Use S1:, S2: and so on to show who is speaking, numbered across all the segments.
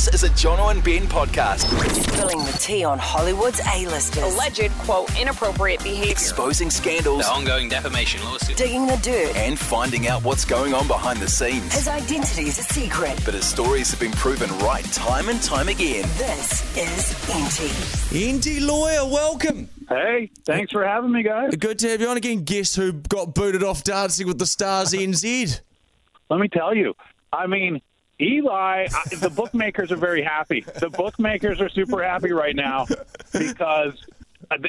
S1: This is a Jono and Ben podcast.
S2: Spilling the tea on Hollywood's A-listers.
S3: alleged, quote, inappropriate behavior.
S1: Exposing scandals
S4: The ongoing defamation lawsuit.
S2: Digging the dirt.
S1: and finding out what's going on behind the scenes.
S2: His identity is a secret.
S1: But his stories have been proven right time and time again.
S2: This is Enty.
S5: Enty Lawyer, welcome.
S6: Hey, thanks for having me, guys.
S5: Good to have you on again. Guess who got booted off Dancing with the Stars NZ?
S6: Let me tell you. I mean, Eli, I, the bookmakers are very happy. The bookmakers are super happy right now because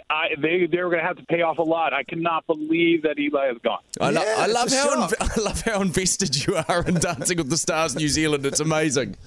S6: I, they they're going to have to pay off a lot. I cannot believe that Eli is gone.
S5: I, lo-
S7: Yeah,
S5: I love
S7: it's
S5: how inv- I love how invested you are in Dancing with the Stars New Zealand. It's amazing.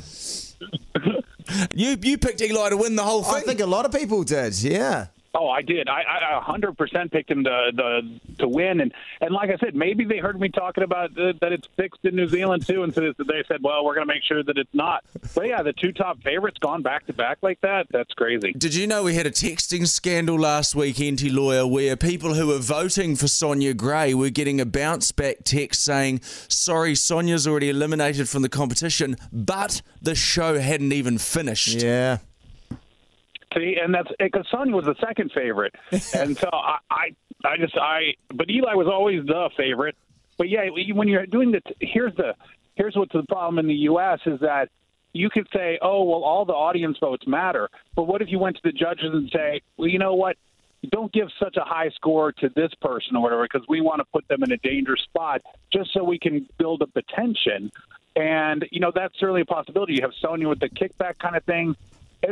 S5: You you picked Eli to win the whole thing.
S7: I think a lot of people did. Yeah.
S6: Oh, I did. I, I 100% picked him to, to to win, and and like I said, maybe they heard me talking about uh, that it's fixed in New Zealand too, and so they said, well, we're going to make sure that it's not. But yeah, the two top favorites gone back to back like that. That's crazy.
S5: Did you know we had a texting scandal last week, Enty Lawyer, where people who were voting for Sonia Gray were getting a bounce back text saying, sorry, Sonia's already eliminated from the competition, but the show hadn't even finished.
S7: Yeah.
S6: See, and that's because Sonya was the second favorite, and so I, I, I just I, but Eli was always the favorite. But yeah, when you're doing the, here's the, here's what's the problem in the U.S. is that you could say, oh well, all the audience votes matter, but what if you went to the judges and say, well, you know what? Don't give such a high score to this person or whatever because we want to put them in a dangerous spot just so we can build up the tension. And you know that's certainly a possibility. You have Sonya with the kickback kind of thing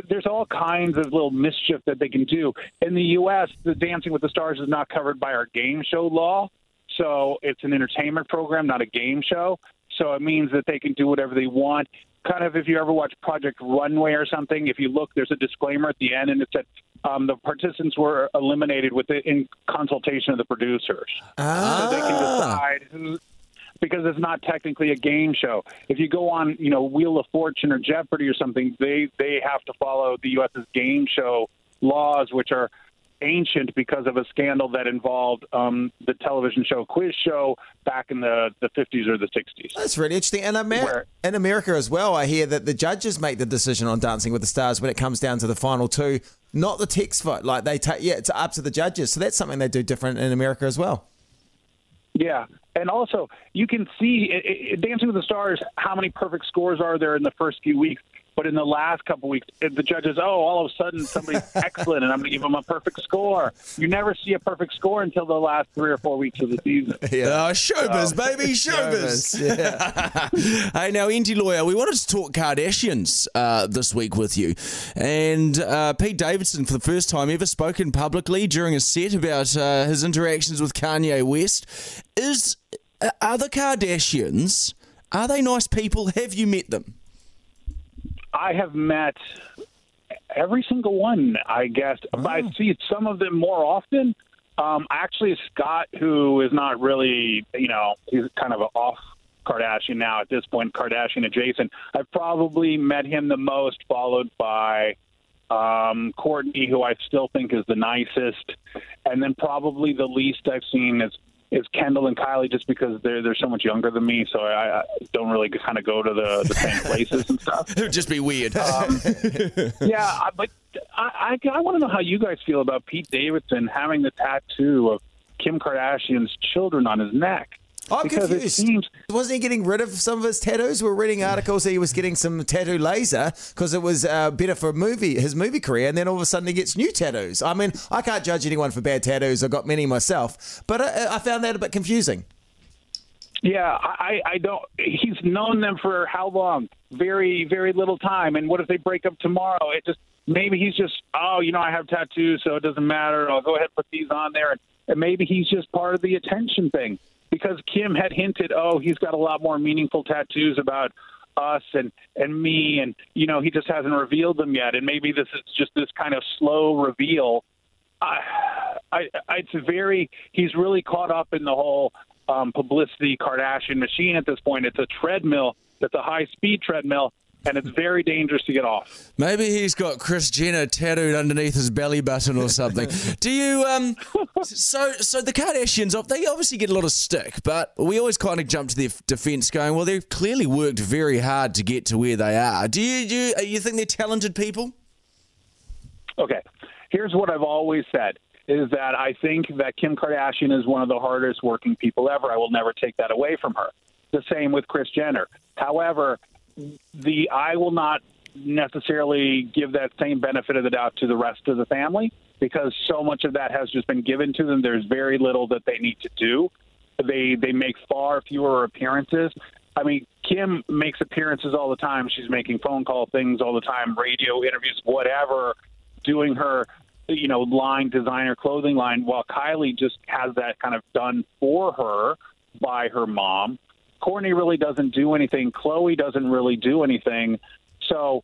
S6: there's all kinds of little mischief that they can do. In the U.S., the Dancing with the Stars is not covered by our game show law, so it's an entertainment program, not a game show. So it means that they can do whatever they want. Kind of if you ever watch Project Runway or something, if you look, there's a disclaimer at the end, and it said um, the participants were eliminated with the, in consultation of the producers. So they can decide who because it's not technically a game show. If you go on, you know, Wheel of Fortune or Jeopardy or something, they they have to follow the U.S.'s game show laws, which are ancient because of a scandal that involved um, the television show Quiz Show back in the, the 50s or the 60s.
S7: That's really interesting. And Amer-
S6: Where-
S7: in America as well, I hear that the judges make the decision on Dancing with the Stars when it comes down to the final two, not the text vote. Like they take, yeah, it's up to the judges. So that's something they do different in America as well.
S6: Yeah, and also you can see i i Dancing with the Stars how many perfect scores are there in the first few weeks. But in the last couple weeks, the judges, oh, all of a sudden somebody's excellent, and I'm going to give them a perfect score. You never see a perfect score until the last three or four weeks of the season.
S5: Uh, showbiz, baby, showbiz.
S7: Yeah.
S5: hey, now, Enty Lawyer, we wanted to talk Kardashians uh, this week with you. And uh, Pete Davidson, for the first time ever, spoken publicly during a set about uh, his interactions with Kanye West. Is uh, Are the Kardashians, are they nice people? Have you met them?
S6: I have met every single one, I guess. But I see some of them more often. Um, actually, Scott, who is not really, you know, he's kind of a off Kardashian now at this point, Kardashian adjacent. I've probably met him the most, followed by um, Kourtney, who I still think is the nicest, and then probably the least I've seen is is Kendall and Kylie, just because they're they're so much younger than me, so I, I don't really kind of go to the, the same places and stuff.
S5: It would just be weird.
S6: Um, yeah, I- but I, I, I want to know how you guys feel about Pete Davidson having the tattoo of Kim Kardashian's children on his neck.
S7: I'm
S6: because
S7: confused.
S6: seems
S7: Wasn't he getting rid of some of his tattoos? We're reading articles that he was getting some tattoo laser because it was uh, better for movie his movie career, and then all of a sudden he gets new tattoos. I mean, I can't judge anyone for bad tattoos. I've got many myself, but I, I found that a bit confusing.
S6: Yeah, I, I don't. He's known them for how long? Very, very little time. And what if they break up tomorrow? It just maybe he's just oh, you know, I have tattoos, so it doesn't matter. I'll go ahead and put these on there, and, and maybe he's just part of the attention thing because Kim had hinted, oh, he's got a lot more meaningful tattoos about us and and me, and you know, he just hasn't revealed them yet, and maybe this is just this kind of slow reveal. I, I, it's very. He's really caught up in the whole um, publicity Kardashian machine at this point. It's a treadmill. It's a high speed treadmill. And it's very dangerous to get off.
S5: Maybe he's got Kris Jenner tattooed underneath his belly button or something. Do you um so so the Kardashians they obviously get a lot of stick, but we always kind of jump to their defense going, well they've clearly worked very hard to get to where they are. Do you do you, you think they're talented people?
S6: Okay, here's what I've always said is that I think that Kim Kardashian is one of the hardest working people ever. I will never take that away from her. The same with Kris Jenner. However, the I will not necessarily give that same benefit of the doubt to the rest of the family because so much of that has just been given to them. There's very little that they need to do. They they make far fewer appearances. I mean, Kim makes appearances all the time. She's making phone call things all the time, radio interviews, whatever, doing her you know line designer clothing line while Kylie just has that kind of done for her by her mom. Kourtney really doesn't do anything. Khloé doesn't really do anything. So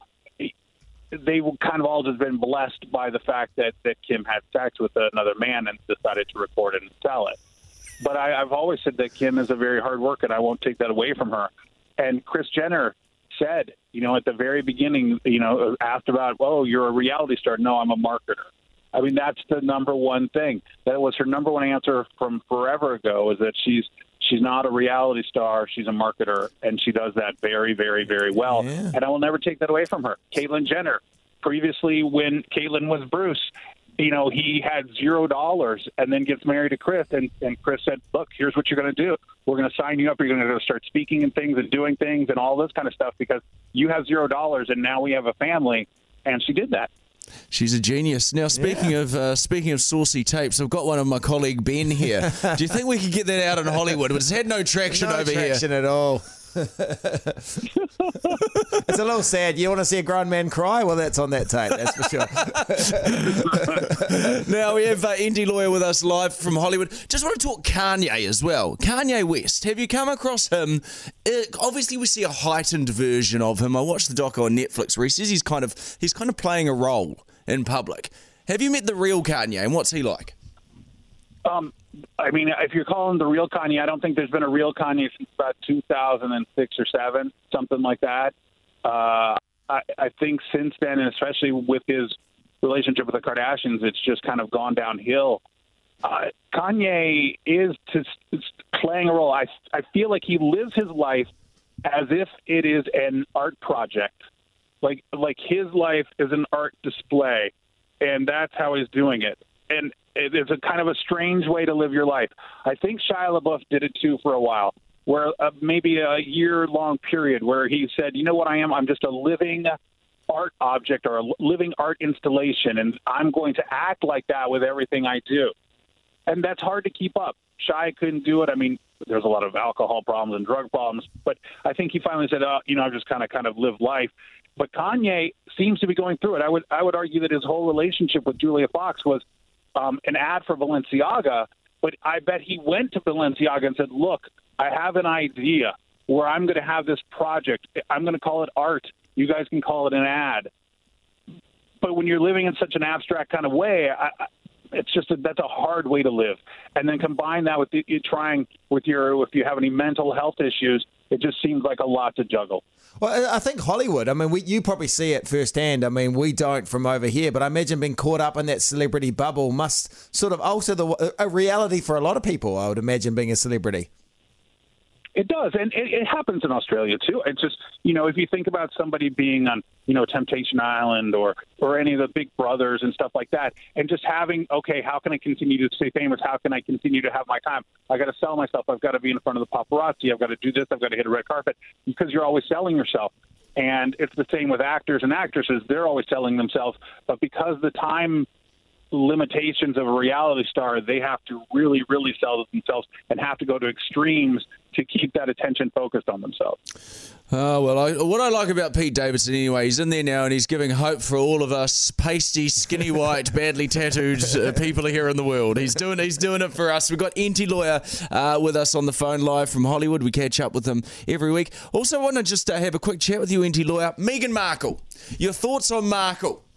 S6: they've kind of all just been blessed by the fact that, that Kim had sex with another man and decided to record it and sell it. But I, I've always said that Kim is a very hard worker, and I won't take that away from her. And Kris Jenner said, you know, at the very beginning, you know, asked about, oh, you're a reality star. No, I'm a marketer. I mean, that's the number one thing. That was her number one answer from forever ago. Is that she's she's not a reality star. She's a marketer, and she does that very, very, very well.
S7: Yeah.
S6: And I will never take that away from her. Caitlyn Jenner, previously when Caitlyn was Bruce, you know, he had zero dollars and then gets married to Kris. And, and Kris said, Look, here's what you're going to do. We're going to sign you up. You're going to start speaking and things and doing things and all this kind of stuff because you have zero dollars and now we have a family. And she did that.
S5: She's a genius. Now, speaking of uh, speaking of saucy tapes, I've got one of my colleague Ben here. Do you think we could get that out in Hollywood? It's had no traction
S7: no
S5: over
S7: traction
S5: here.
S7: at all. it's a little sad. You want to see a grown man cry? Well, that's on that tape. That's for sure.
S5: Now we have uh, Enty Lawyer with us live from Hollywood. Just want to talk Kanye as well. Kanye West. Have you come across him? Uh, obviously, we see a heightened version of him. I watched the doc on Netflix where he says he's kind of he's kind of playing a role in public. Have you met the real Kanye, and what's he like?
S6: Um, I mean, if you're calling the real Kanye, I don't think there's been a real Kanye since about 2006 or seven, something like that. Uh, I, I think since then, and especially with his relationship with the Kardashians, it's just kind of gone downhill. Uh, Kanye is to, playing a role. I, I feel like he lives his life as if it is an art project. Like like his life is an art display, and that's how he's doing it. And it- it's a kind of a strange way to live your life. I think Shia LaBeouf did it too for a while, where uh, maybe a year long period where he said, "You know what I am? I'm just a living art object or a living art installation, and I'm going to act like that with everything I do." And that's hard to keep up. Shia couldn't do it. I mean, there's a lot of alcohol problems and drug problems, but I think he finally said, "Oh, you know, I've just kind of kind of lived life." But Kanye seems to be going through it. I would I would argue that his whole relationship with Julia Fox was um, an ad for Balenciaga, but I bet he went to Balenciaga and said, "Look, I have an idea where I'm going to have this project. I'm going to call it art. You guys can call it an ad." But when you're living in such an abstract kind of way, I, it's just a, that's a hard way to live. And then combine that with the, you trying with your if you have any mental health issues, it just seems like a lot to juggle.
S7: Well, I think Hollywood. I mean, we, you probably see it firsthand. I mean, we don't from over here, but I imagine being caught up in that celebrity bubble must sort of alter the a reality for a lot of people. I would imagine being a celebrity.
S6: It does, and it, it happens in Australia too. It's just you know if you think about somebody being on you know Temptation Island or or any of the Big Brothers and stuff like that, and just having okay, how can I continue to stay famous? How can I continue to have my time? I got to sell myself. I've got to be in front of the paparazzi. I've got to do this. I've got to hit a red carpet because you're always selling yourself. And it's the same with actors and actresses. They're always selling themselves, but because the time limitations of a reality star, they have to really, really sell themselves and have to go to extremes to keep that attention focused on themselves.
S5: Oh, well, I, what I like about Pete Davidson anyway, he's in there now and he's giving hope for all of us pasty, skinny white, badly tattooed uh, people here in the world. He's doing he's doing it for us. We've got Enty Lawyer uh, with us on the phone live from Hollywood. We catch up with him every week. Also, I want to just uh, have a quick chat with you, Enty Lawyer. Meghan Markle, your thoughts on Markle?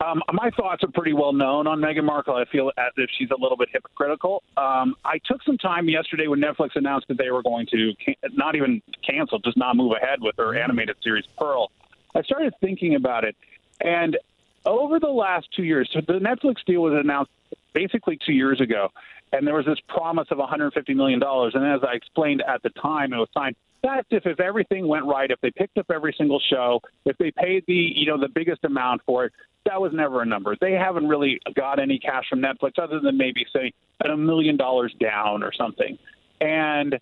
S6: Um, my thoughts are pretty well known on Meghan Markle. I feel as if she's a little bit hypocritical. Um, I took some time yesterday when Netflix announced that they were going to can- not even cancel, just not move ahead with their animated series Pearl. I started thinking about it, and over the last two years, so the Netflix deal was announced basically two years ago, and there was this promise of 150 million dollars. And as I explained at the time, it was signed. That's if if everything went right, if they picked up every single show, if they paid the you know the biggest amount for it. That was never a number. They haven't really got any cash from Netflix other than maybe say a million dollars down or something. And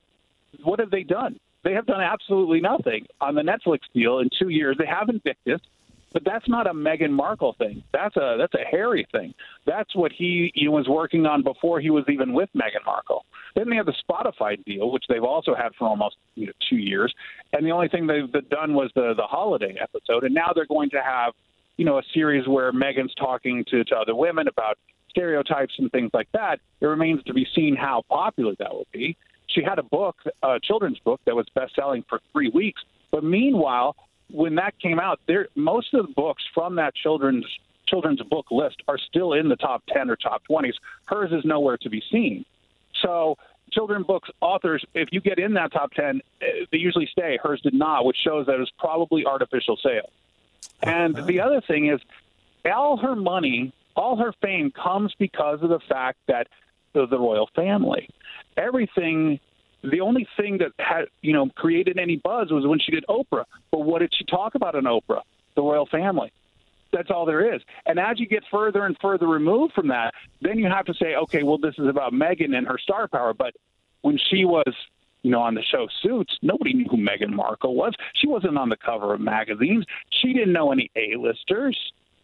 S6: what have they done? They have done absolutely nothing on the Netflix deal in two years. They haven't fixed it. But that's not a Meghan Markle thing. That's a that's a Harry thing. That's what he, he was working on before he was even with Meghan Markle. Then they have the Spotify deal, which they've also had for almost you know, two years. And the only thing they've done was the the holiday episode. And now they're going to have you know a series where Meghan's talking to, to other women about stereotypes and things like that. It remains to be seen how popular that will be. She had a book, a children's book, that was best selling for three weeks. But meanwhile, when that came out, there most of the books from that children's children's book list are still in the top ten or top twenties. Hers is nowhere to be seen. So children books authors, if you get in that top ten, eh, they usually stay. Hers did not, which shows that it was probably artificial sale. And the other thing is, all her money, all her fame comes because of the fact that the, the royal family. Everything the only thing that had you know created any buzz was when she did Oprah. But what did she talk about in Oprah? The royal family. That's all there is. And as you get further and further removed from that, then you have to say, okay, well, this is about Meghan and her star power. But when she was, you know, on the show Suits, nobody knew who Meghan Markle was. She wasn't on the cover of magazines. She didn't know any A-listers.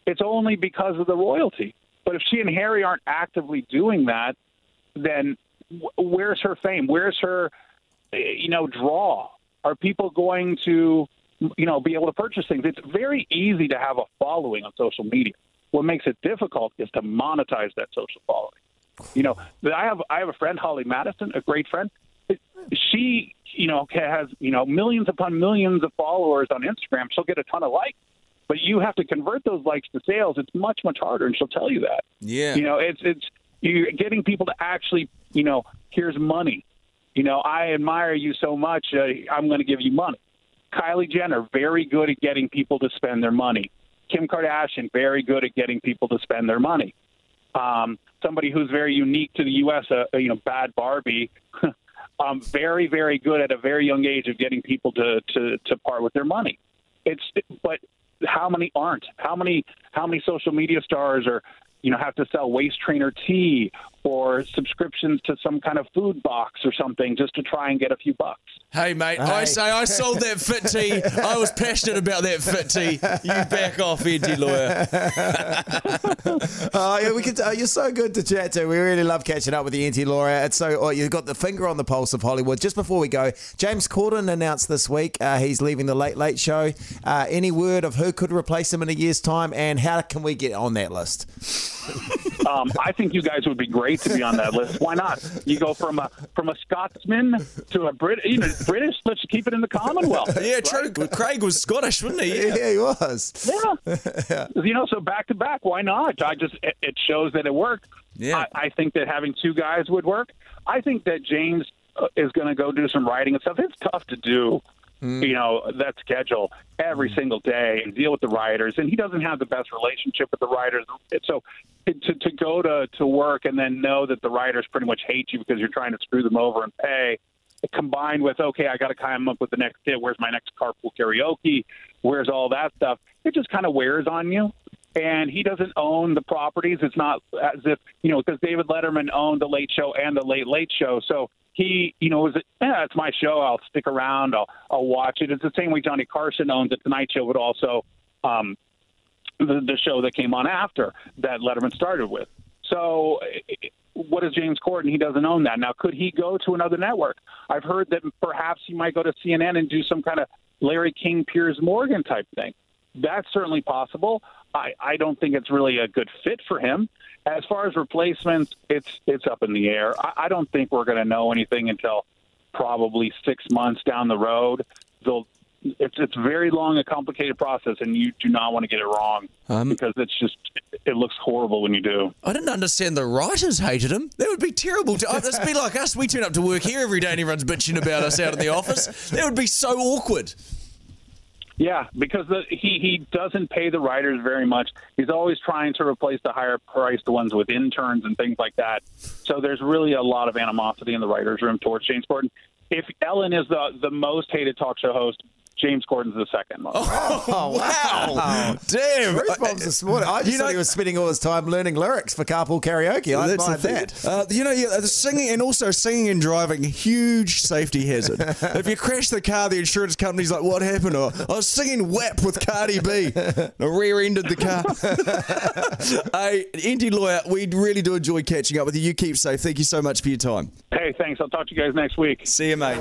S6: It's only because of the royalty. But if she and Harry aren't actively doing that, then where's her fame? Where's her, you know, draw? Are people going to, you know, be able to purchase things? It's very easy to have a following on social media. What makes it difficult is to monetize that social following. You know, I have I have a friend, Holly Madison, a great friend. She, you know, has you know millions upon millions of followers on Instagram. She'll get a ton of likes, but you have to convert those likes to sales. It's much much harder, and she'll tell you that.
S5: Yeah.
S6: You know, it's it's you're getting people to actually, you know, here's money. You know, I admire you so much. Uh, I'm going to give you money. Kylie Jenner, very good at getting people to spend their money. Kim Kardashian, very good at getting people to spend their money. Um, somebody who's very unique to the U.S., uh, you know, Bhad Bhabie, um, very, very good at a very young age of getting people to, to, to part with their money. It's, but how many aren't? How many, how many social media stars are, you know, have to sell waist trainer tea or subscriptions to some kind of food box or something just to try and get a few bucks.
S5: Hey, mate, I say I sold that fit tea. I was passionate about that fit tea. You back off, Enty Lawyer.
S7: Oh, yeah, we could. Uh, you're so good to chat to. We really love catching up with the Enty Lawyer. It's so oh, you've got the finger on the pulse of Hollywood. Just before we go, James Corden announced this week uh, he's leaving the Late Late Show. Uh, any word of who could replace him in a year's time, and how can we get on that list?
S6: Um, I think you guys would be great to be on that list. Why not? You go from a from a Scotsman to a Brit, you know, British. Let's keep it in the Commonwealth.
S5: Yeah, true. Craig was Scottish, wasn't he?
S7: Yeah, he was.
S6: Yeah. You know, so back to back, why not? I just it, it shows that it worked.
S5: Yeah.
S6: I, I think that having two guys would work. I think that James uh, is going to go do some writing and stuff. It's tough to do, Mm. you know, that schedule every mm. single day and deal with the writers. And he doesn't have the best relationship with the writers. So to to go to to work and then know that the writers pretty much hate you because you're trying to screw them over and pay combined with okay, I got to come up with the next hit. Where's my next carpool karaoke? Where's all that stuff? It just kind of wears on you. And he doesn't own the properties. It's not as if you know because David Letterman owned the Late Show and the Late Late Show. So he, you know, was yeah, it's my show. I'll stick around. I'll I'll watch it. It's the same way Johnny Carson owns the Tonight Show, but also um, the, the show that came on after that Letterman started with. So, what is James Corden? He doesn't own that. Now, could he go to another network? I've heard that perhaps he might go to CNN and do some kind of Larry King, Piers Morgan type thing. That's certainly possible. I, I don't think it's really a good fit for him. As far as replacements, it's it's up in the air. I, I don't think we're going to know anything until probably six months down the road. They'll it's it's very long, a complicated process, and you do not want to get it wrong um, because it's just it looks horrible when you do.
S5: I didn't understand the writers hated him. That would be terrible. To, that'd be like us. We turn up to work here every day and everyone's bitching about us out in the office. That would be so awkward.
S6: Yeah, because the, he he doesn't pay the writers very much. He's always trying to replace the higher priced ones with interns and things like that. So there's really a lot of animosity in the writers' room towards James Corden. If Ellen is the the most hated talk show host, James Corden's the second most.
S7: Oh,
S5: Wow. Damn.
S7: Truth bombs this morning. I just
S5: You
S7: thought
S5: know-
S7: he was spending all his time learning lyrics for carpool karaoke. I
S5: That's the
S7: admired that.
S5: Uh, you know, yeah, the singing and also singing and driving, huge safety hazard. if you crash the car, the insurance company's like, "What happened?" Or I was singing WAP with Cardi B. I rear-ended the car. hey, Enty lawyer, we really do enjoy catching up with you. You keep safe. Thank you so much for your time.
S6: hey, thanks. I'll talk to you guys next week.
S5: See you, mate.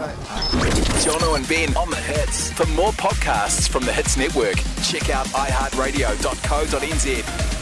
S1: Jono and Ben on the hits. For more podcasts from the Hits Network, check out iHeartRadio.co.nz.